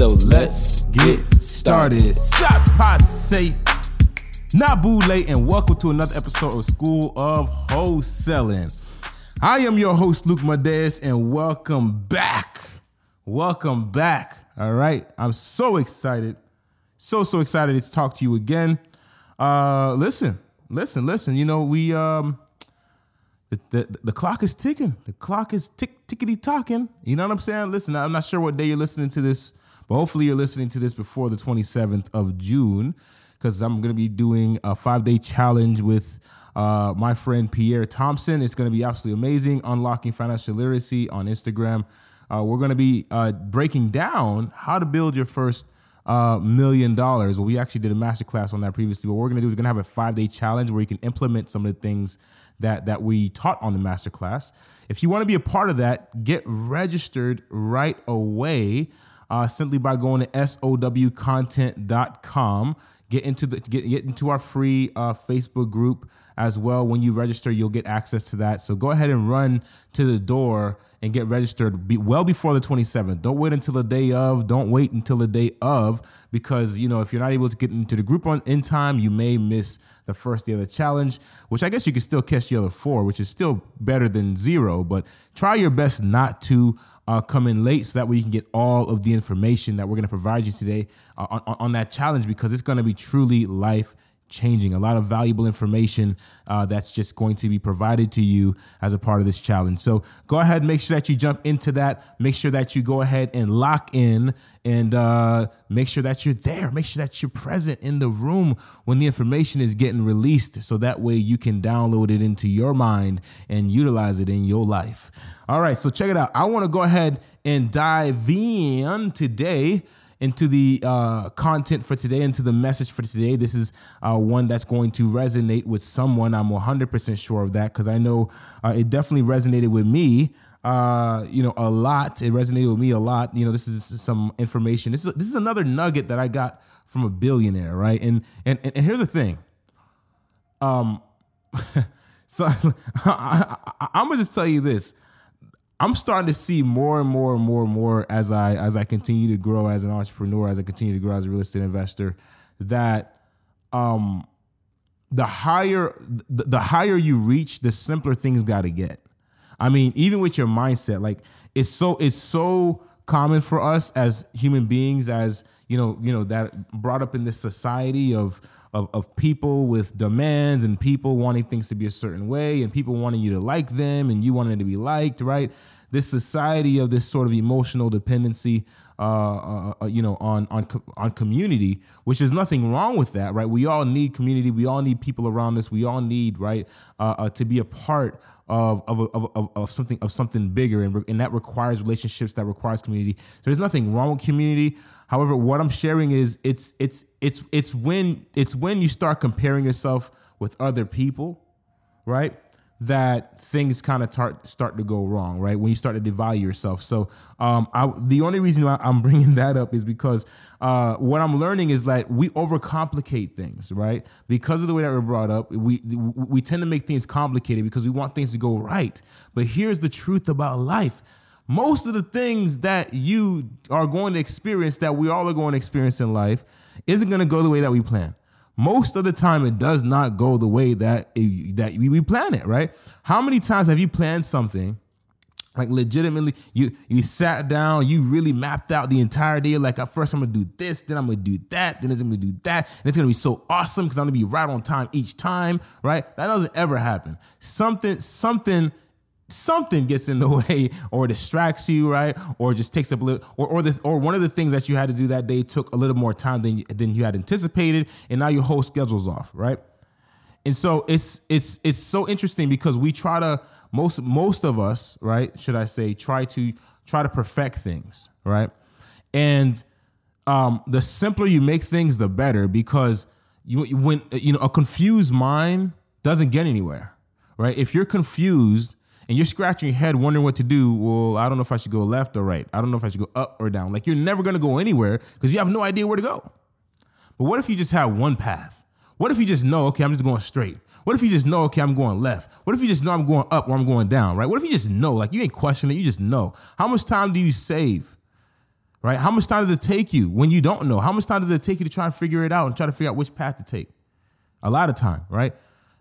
So let's get started. Sat passe. Nabule, and welcome to another episode of School of Wholesaling. I am your host, Luc Madeus, and welcome back. Welcome back. All right. I'm so excited. So, so excited to talk to you again. Uh listen, listen, listen. You know, we um the, the, the clock is ticking. The clock is tick tickety talking. You know what I'm saying? Listen, I'm not sure what day you're listening to this, but hopefully you're listening to this before the 27th of June, because I'm gonna be doing a five day challenge with uh, my friend Pierre Thompson. It's gonna be absolutely amazing. Unlocking financial literacy on Instagram. Uh, we're gonna be uh, breaking down how to build your first uh, million dollars. Well, we actually did a masterclass on that previously. What we're gonna do is we're gonna have a five day challenge where you can implement some of the things that that we taught on the masterclass. If you want to be a part of that, get registered right away. Uh, simply by going to sowcontent.com get into the get, get into our free uh, facebook group as well. When you register you'll get access to that. So go ahead and run to the door and get registered be, well before the 27th don't wait until the day of. Don't wait until the day of because you know if you're not able to get into the group on in time you may miss the first day of the challenge which i guess you can still catch the other four which is still better than zero but try your best not to uh, come in late so that way you can get all of the information that we're going to provide you today uh, on, on that challenge because it's going to be truly life changing. A lot of valuable information uh, that's just going to be provided to you as a part of this challenge. So go ahead, make sure that you jump into that. Make sure that you go ahead and lock in and uh, make sure that you're there. Make sure that you're present in the room when the information is getting released. So that way you can download it into your mind and utilize it in your life. All right, so check it out. I want to go ahead and dive in today into the uh, content for today, into the message for today. This is uh, one that's going to resonate with someone. I'm 100% sure of that because I know uh, it definitely resonated with me. Uh, you know, a lot. It resonated with me a lot. You know, this is some information. This is this is another nugget that I got from a billionaire, right? And and and, here's the thing. Um, so I, I, I'm gonna just tell you this. I'm starting to see more and more and more and more as I as I continue to grow as an entrepreneur, as I continue to grow as a real estate investor, that um the higher the, the higher you reach, the simpler things got to get. I mean, even with your mindset, like it's so it's so common for us as human beings, as you know, you know that brought up in this society of of, of people with demands and people wanting things to be a certain way and people wanting you to like them and you wanting to be liked, right? This society of this sort of emotional dependency, uh, uh, uh, you know, on on on community, which is nothing wrong with that, right? We all need community. We all need people around us. We all need, right, uh, uh to be a part of of, of, of, of something of something bigger, and, and that requires relationships. That requires community. So there's nothing wrong with community. However, what I'm sharing is it's it's it's it's when it's when you start comparing yourself with other people, right? That things kind of tar- start to go wrong, right? When you start to devalue yourself. So, um, I, the only reason why I'm bringing that up is because uh, what I'm learning is that we overcomplicate things, right? Because of the way that we're brought up, we we tend to make things complicated because we want things to go right. But here's the truth about life most of the things that you are going to experience that we all are going to experience in life isn't going to go the way that we plan. Most of the time it does not go the way that it, that we plan it right? How many times have you planned something like legitimately you you sat down you really mapped out the entire day like at first i'm gonna do this then i'm gonna do that then i'm gonna do that and it's gonna be so awesome because i'm gonna be right on time each time right? That doesn't ever happen. Something something something gets in the way or distracts you, right? Or just takes up a little, or or the or one of the things that you had to do that day took a little more time than than you had anticipated, and now your whole schedule's off, right? And so it's it's it's so interesting because we try to most most of us, right? Should I say, try to try to perfect things, right? And um, the simpler you make things, the better because you when you know a confused mind doesn't get anywhere, right? If you're confused and you're scratching your head wondering what to do, well, I don't know if I should go left or right. I don't know if I should go up or down. Like you're never gonna go anywhere because you have no idea where to go. But what if you just have one path? What if you just know, okay, I'm just going straight? What if you just know, okay, I'm going left? What if you just know I'm going up or I'm going down, right? What if you just know, like you ain't questioning it, you just know? How much time do you save? Right? How much time does it take you when you don't know? How much time does it take you to try and figure it out and try to figure out which path to take? A lot of time, right?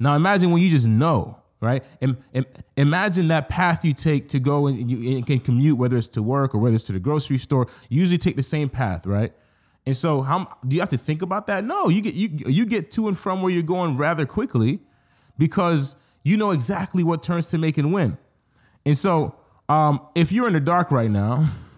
Now imagine when you just know, right? And, imagine that path you take to go and you can commute, whether it's to work or whether it's to the grocery store. You usually take the same path, right? And so, how do you have to think about that? No, you get you you get to and from where you're going rather quickly because you know exactly what turns to make and win. And so, um, if you're in the dark right now.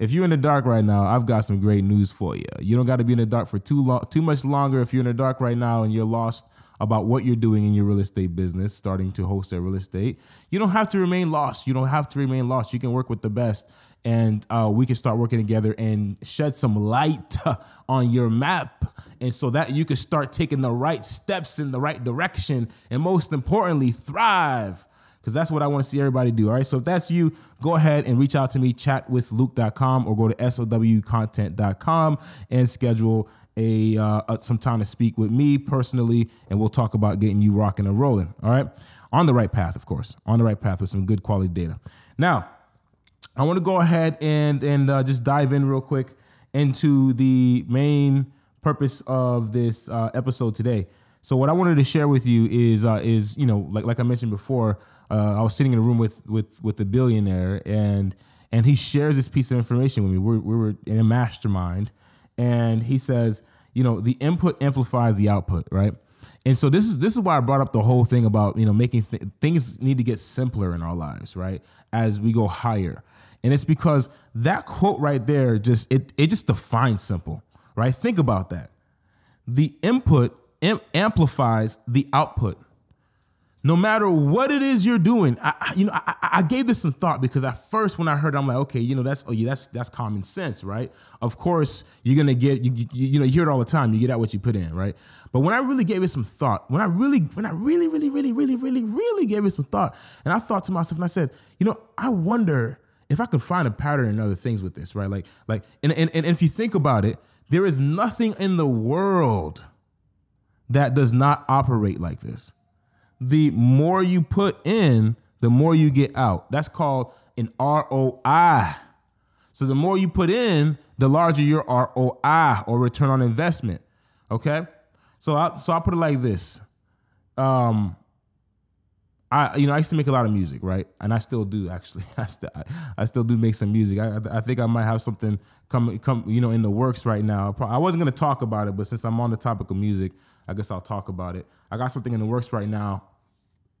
if you're in the dark right now, I've got some great news for you. You don't got to be in the dark for too long, too much longer. If you're in the dark right now and you're lost about what you're doing in your real estate business, starting to host a real estate, you don't have to remain lost. You don't have to remain lost. You can work with the best, and uh, we can start working together and shed some light on your map, and so that you can start taking the right steps in the right direction, and most importantly, thrive because that's what I want to see everybody do. All right. So if that's you, go ahead and reach out to me, chat with chatwithluke.com or go to sowcontent.com and schedule a uh, some time to speak with me personally, and we'll talk about getting you rocking and rolling. All right. On the right path, of course. On the right path with some good quality data. Now, I want to go ahead and and uh, just dive in real quick into the main purpose of this uh, episode today. So what I wanted to share with you is uh, is you know like like I mentioned before, uh, I was sitting in a room with with with a billionaire and and he shares this piece of information with me. We're, we were in a mastermind, and he says, you know, the input amplifies the output, right? And so this is this is why I brought up the whole thing about you know making th- things need to get simpler in our lives, right? As we go higher, and it's because that quote right there just it it just defines simple, right? Think about that. The input am- amplifies the output. No matter what it is you're doing, I, you know, I, I, gave this some thought because at first when I heard, it, I'm like, okay, you know, that's oh yeah, that's that's common sense, right? Of course, you're gonna get you, you, you know, you hear it all the time. You get out what you put in, right? But when I really gave it some thought, when I really, when I really, really, really, really, really, really gave it some thought, and I thought to myself, and I said, you know, I wonder if I could find a pattern in other things with this, right? Like, like, and and, and if you think about it, there is nothing in the world that does not operate like this. The more you put in, the more you get out. That's called an ROI. So the more you put in, the larger your ROI or return on investment. Okay? So I so I put it like this. Um I you know I used to make a lot of music, right? And I still do actually. I still I, still do make some music. I, I think I might have something come come you know in the works right now. I wasn't gonna talk about it, but since I'm on the topic of music, I guess I'll talk about it. I got something in the works right now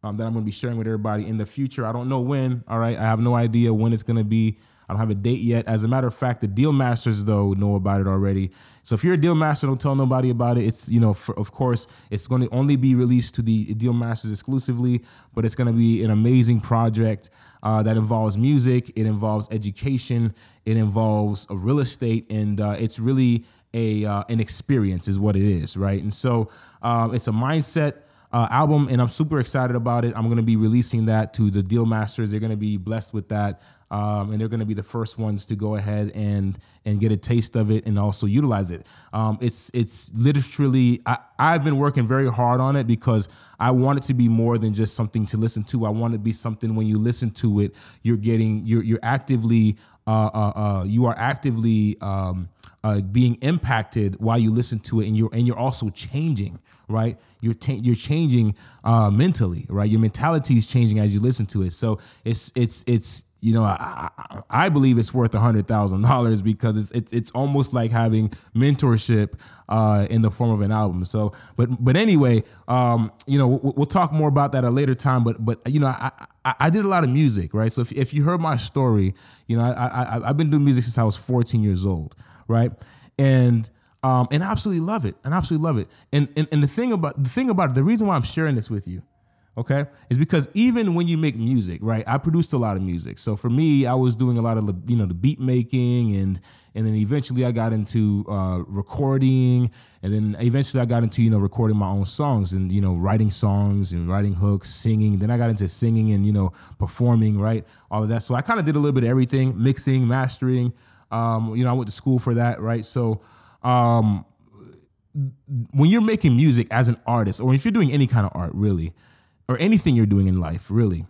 um, that I'm going to be sharing with everybody in the future. I don't know when. All right, I have no idea when it's going to be. I don't have a date yet. As a matter of fact, the deal masters though know about it already. So if you're a deal master, don't tell nobody about it. It's you know, for, of course, it's going to only be released to the deal masters exclusively. But it's going to be an amazing project uh, that involves music. It involves education. It involves real estate, and uh, it's really a uh, an experience, is what it is, right? And so um, it's a mindset uh, album, and I'm super excited about it. I'm going to be releasing that to the deal masters. They're going to be blessed with that, um, and they're going to be the first ones to go ahead and and get a taste of it and also utilize it. Um, it's it's literally I, I've been working very hard on it because I want it to be more than just something to listen to. I want it to be something when you listen to it, you're getting you're you're actively uh, uh, uh, you are actively um, uh, being impacted while you listen to it, and you're and you're also changing right? You're ta- you're changing uh, mentally, right? Your mentality is changing as you listen to it. So it's it's it's you know I, I believe it's worth a hundred thousand dollars because it's, it's it's almost like having mentorship uh, in the form of an album. So, but but anyway, um, you know we'll, we'll, talk more about that at a later time. But but you know I, I, I did a lot of music, right? So if if you heard my story, you know I, I I've been doing music since I was 14 years old, right? And um, and I absolutely love it, and I absolutely love it. And, and and the thing about the thing about it, the reason why I'm sharing this with you, Okay, is because even when you make music, right? I produced a lot of music, so for me, I was doing a lot of the, you know the beat making, and and then eventually I got into uh, recording, and then eventually I got into you know recording my own songs and you know writing songs and writing hooks, singing. Then I got into singing and you know performing, right? All of that. So I kind of did a little bit of everything, mixing, mastering. Um, you know, I went to school for that, right? So um, when you're making music as an artist, or if you're doing any kind of art, really or anything you're doing in life, really,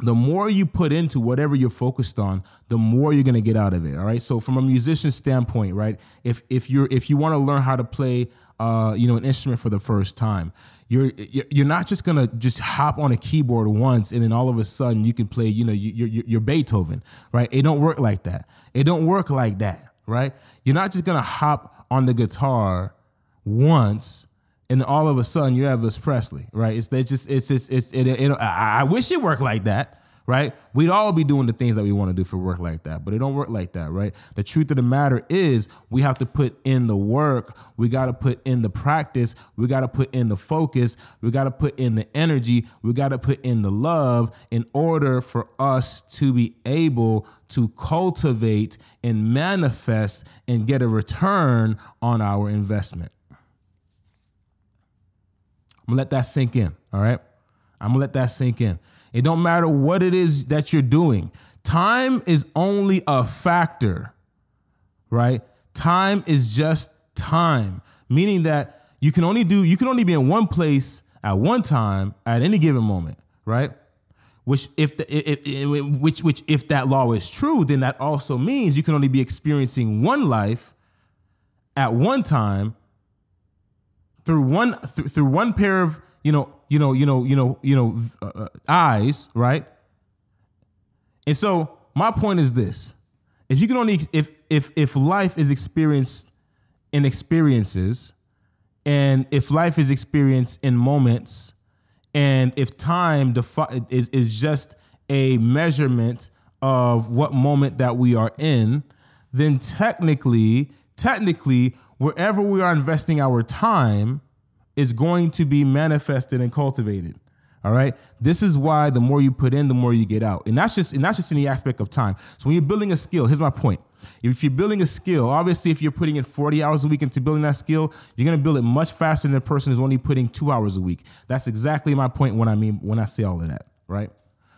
the more you put into whatever you're focused on, the more you're gonna get out of it. All right. So from a musician standpoint, right, if if you're if you want to learn how to play, uh, you know, an instrument for the first time, you're you're not just gonna just hop on a keyboard once and then all of a sudden you can play, you know, you're you're Beethoven, right? It don't work like that. It don't work like that, right? You're not just gonna hop on the guitar once and all of a sudden you're Elvis Presley, right? It's they just it's just it's it, it, it, I wish it worked like that, right? We'd all be doing the things that we want to do for work like that, but it don't work like that, right? The truth of the matter is we have to put in the work, we got to put in the practice, we got to put in the focus, we got to put in the energy, we got to put in the love in order for us to be able to cultivate and manifest and get a return on our investment. I'm gonna let that sink in. All right. I'm gonna let that sink in. It don't matter what it is that you're doing. Time is only a factor, right? Time is just time, meaning that you can only do you can only be in one place at one time at any given moment, right? Which if the if, if, which which if that law is true, then that also means you can only be experiencing one life at one time through one th- through one pair of you know you know you know you know you know uh, uh, eyes, right? And so my point is this: if you can only if if if life is experienced in experiences, and if life is experienced in moments, and if time defi- is is just a measurement of what moment that we are in, then technically, technically, wherever we are investing our time is going to be manifested and cultivated. All right. This is why the more you put in, the more you get out. And that's just and that's just in the aspect of time. So when you're building a skill, here's my point. If you're building a skill, obviously if you're putting in 40 hours a week into building that skill, you're gonna build it much faster than a person who's only putting two hours a week. That's exactly my point when I mean when I say all of that, right?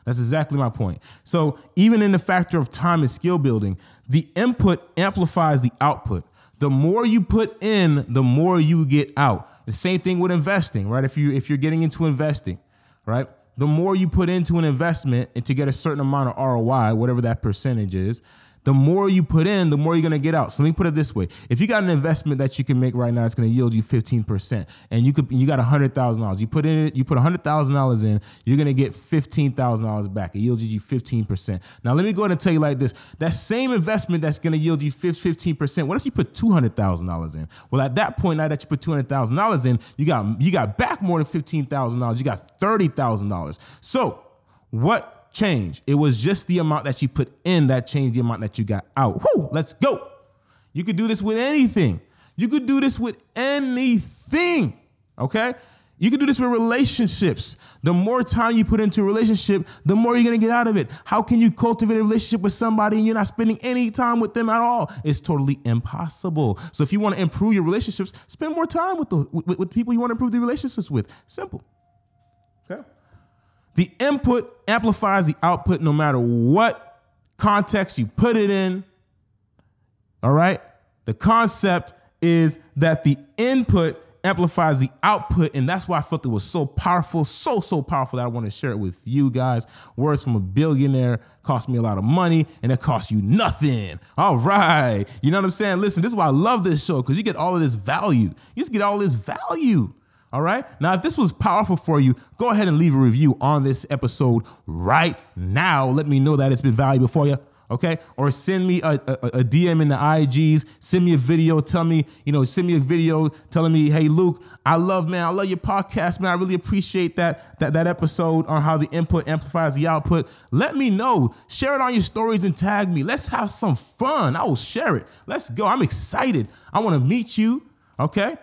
That's exactly my point. So even in the factor of time and skill building, the input amplifies the output the more you put in, the more you get out. The same thing with investing, right? If you if you're getting into investing, right? The more you put into an investment and to get a certain amount of ROI, whatever that percentage is, the more you put in, the more you're gonna get out. So let me put it this way: if you got an investment that you can make right now, it's gonna yield you 15%, and you could you got hundred thousand dollars. You put in you put hundred thousand dollars in, you're gonna get fifteen thousand dollars back. It yields you 15%. Now let me go ahead and tell you like this: that same investment that's gonna yield you 15%. What if you put two hundred thousand dollars in? Well, at that point, now that you put two hundred thousand dollars in, you got you got back more than fifteen thousand dollars. You got thirty thousand dollars. So what change. It was just the amount that you put in that changed the amount that you got out. Whoo, let's go. You could do this with anything. You could do this with anything. Okay? You could do this with relationships. The more time you put into a relationship, the more you're gonna get out of it. How can you cultivate a relationship with somebody and you're not spending any time with them at all? It's totally impossible. So if you want to improve your relationships, spend more time with the with, with people you want to improve the relationships with. Simple. The input amplifies the output no matter what context you put it in. All right? The concept is that the input amplifies the output, and that's why I felt it was so powerful, so, so powerful that I want to share it with you guys. Words from a billionaire cost me a lot of money, and it cost you nothing. All right. You know what I'm saying? Listen, this is why I love this show, because you get all of this value. You just get all this value. All right. Now, if this was powerful for you, go ahead and leave a review on this episode right now. Let me know that it's been valuable for you. Okay. Or send me a, a, a DM in the IGs. Send me a video. Tell me, you know, send me a video telling me, hey, Luke, I love, man, I love your podcast, man. I really appreciate that, that, that episode on how the input amplifies the output. Let me know. Share it on your stories and tag me. Let's have some fun. I will share it. Let's go. I'm excited. I want to meet you. Okay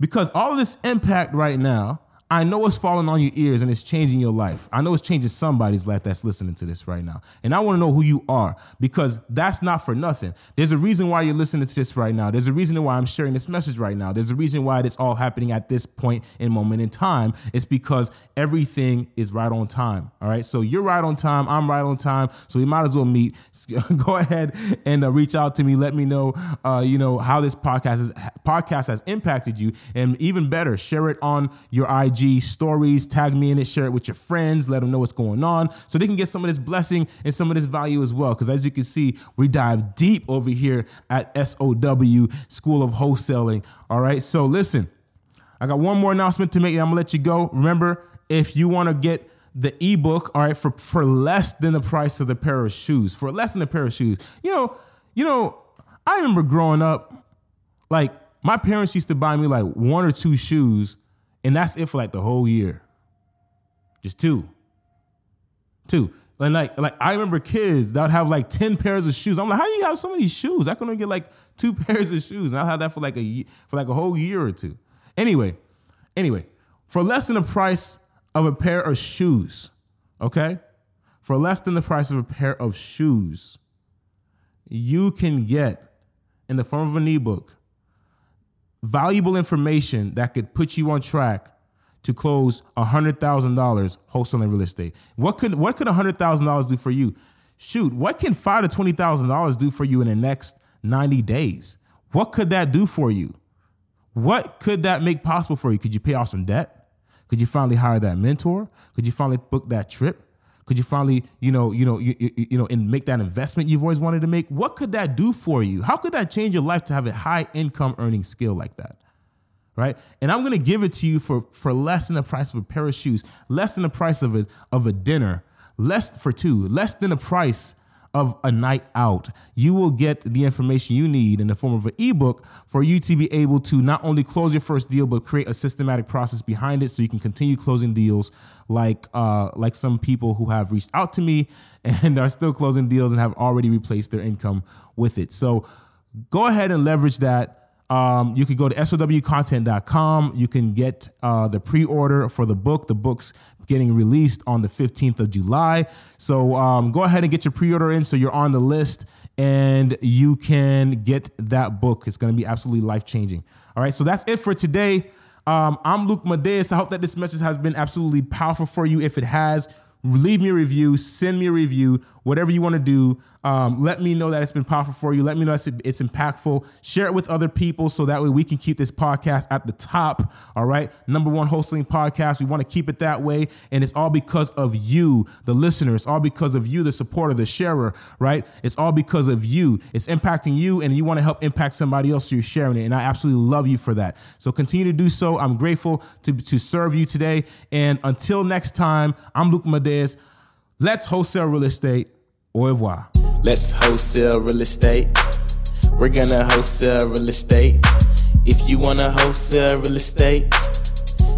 because all this impact right now, I know it's falling on your ears and it's changing your life. I know it's changing somebody's life that's listening to this right now. And I want to know who you are because that's not for nothing. There's a reason why you're listening to this right now. There's a reason why I'm sharing this message right now. There's a reason why it's all happening at this point in moment in time. It's because everything is right on time. All right. So you're right on time. I'm right on time. So we might as well meet. Go ahead and uh, reach out to me. Let me know, uh, you know, how this podcast is podcast has impacted you. And even better, share it on your IG IG stories, tag me in it, share it with your friends, let them know what's going on so they can get some of this blessing and some of this value as well. Because as you can see, we dive deep over here at SOW, School of Wholesaling. All right, so listen, I got one more announcement to make. I'm gonna let you go. Remember, if you want to get the ebook, all right, for for less than the price of the pair of shoes, for less than a pair of shoes, you know, you know, I remember growing up, like my parents used to buy me like one or two shoes and that's it for like the whole year. Just two. Two. And like, like I remember kids that would have like 10 pairs of shoes. I'm like, how do you have so many shoes? I can only get like two pairs of shoes. And I'll have that for like a for like a whole year or two. Anyway, anyway, for less than the price of a pair of shoes, okay? For less than the price of a pair of shoes, you can get in the form of an ebook valuable information that could put you on track to close $100,000 wholesaling real estate. What could what could $100,000 do for you? Shoot, what can five to $20,000 do for you in the next 90 days? What could that do for you? What could that make possible for you? Could you pay off some debt? Could you finally hire that mentor? Could you finally book that trip? Could you finally, you know, you know, you, you, know, and make that investment you've always wanted to make? What could that do for you? How could that change your life to have a high income earning skill like that? Right? And I'm gonna give it to you for for less than the price of a pair of shoes, less than the price of a of a dinner, less for two, less than the price of a night out. You will get the information you need in the form of an ebook for you to be able to not only close your first deal, but create a systematic process behind it so you can continue closing deals like uh, like some people who have reached out to me and are still closing deals and have already replaced their income with it. So go ahead and leverage that. Um, you could go to sowcontent.com. You can get uh, the pre order for the book. The book's getting released on the 15th of July. So um, go ahead and get your pre order in so you're on the list and you can get that book. It's going to be absolutely life changing. All right. So that's it for today. Um, I'm Luc Madeus. I hope that this message has been absolutely powerful for you. If it has, leave me a review, send me a review, whatever you want to do. Um, let me know that it's been powerful for you. Let me know it's, it's impactful. Share it with other people so that way we can keep this podcast at the top. All right. Number one wholesaling podcast. We want to keep it that way. And it's all because of you, the listener. It's all because of you, the supporter, the sharer, right? It's all because of you. It's impacting you and you want to help impact somebody else. So you're sharing it. And I absolutely love you for that. So continue to do so. I'm grateful to, to serve you today. And until next time, I'm Luc Madeus. Let's wholesale real estate. Au revoir. Let's wholesale real estate. We're gonna wholesale real estate. If you wanna wholesale real estate,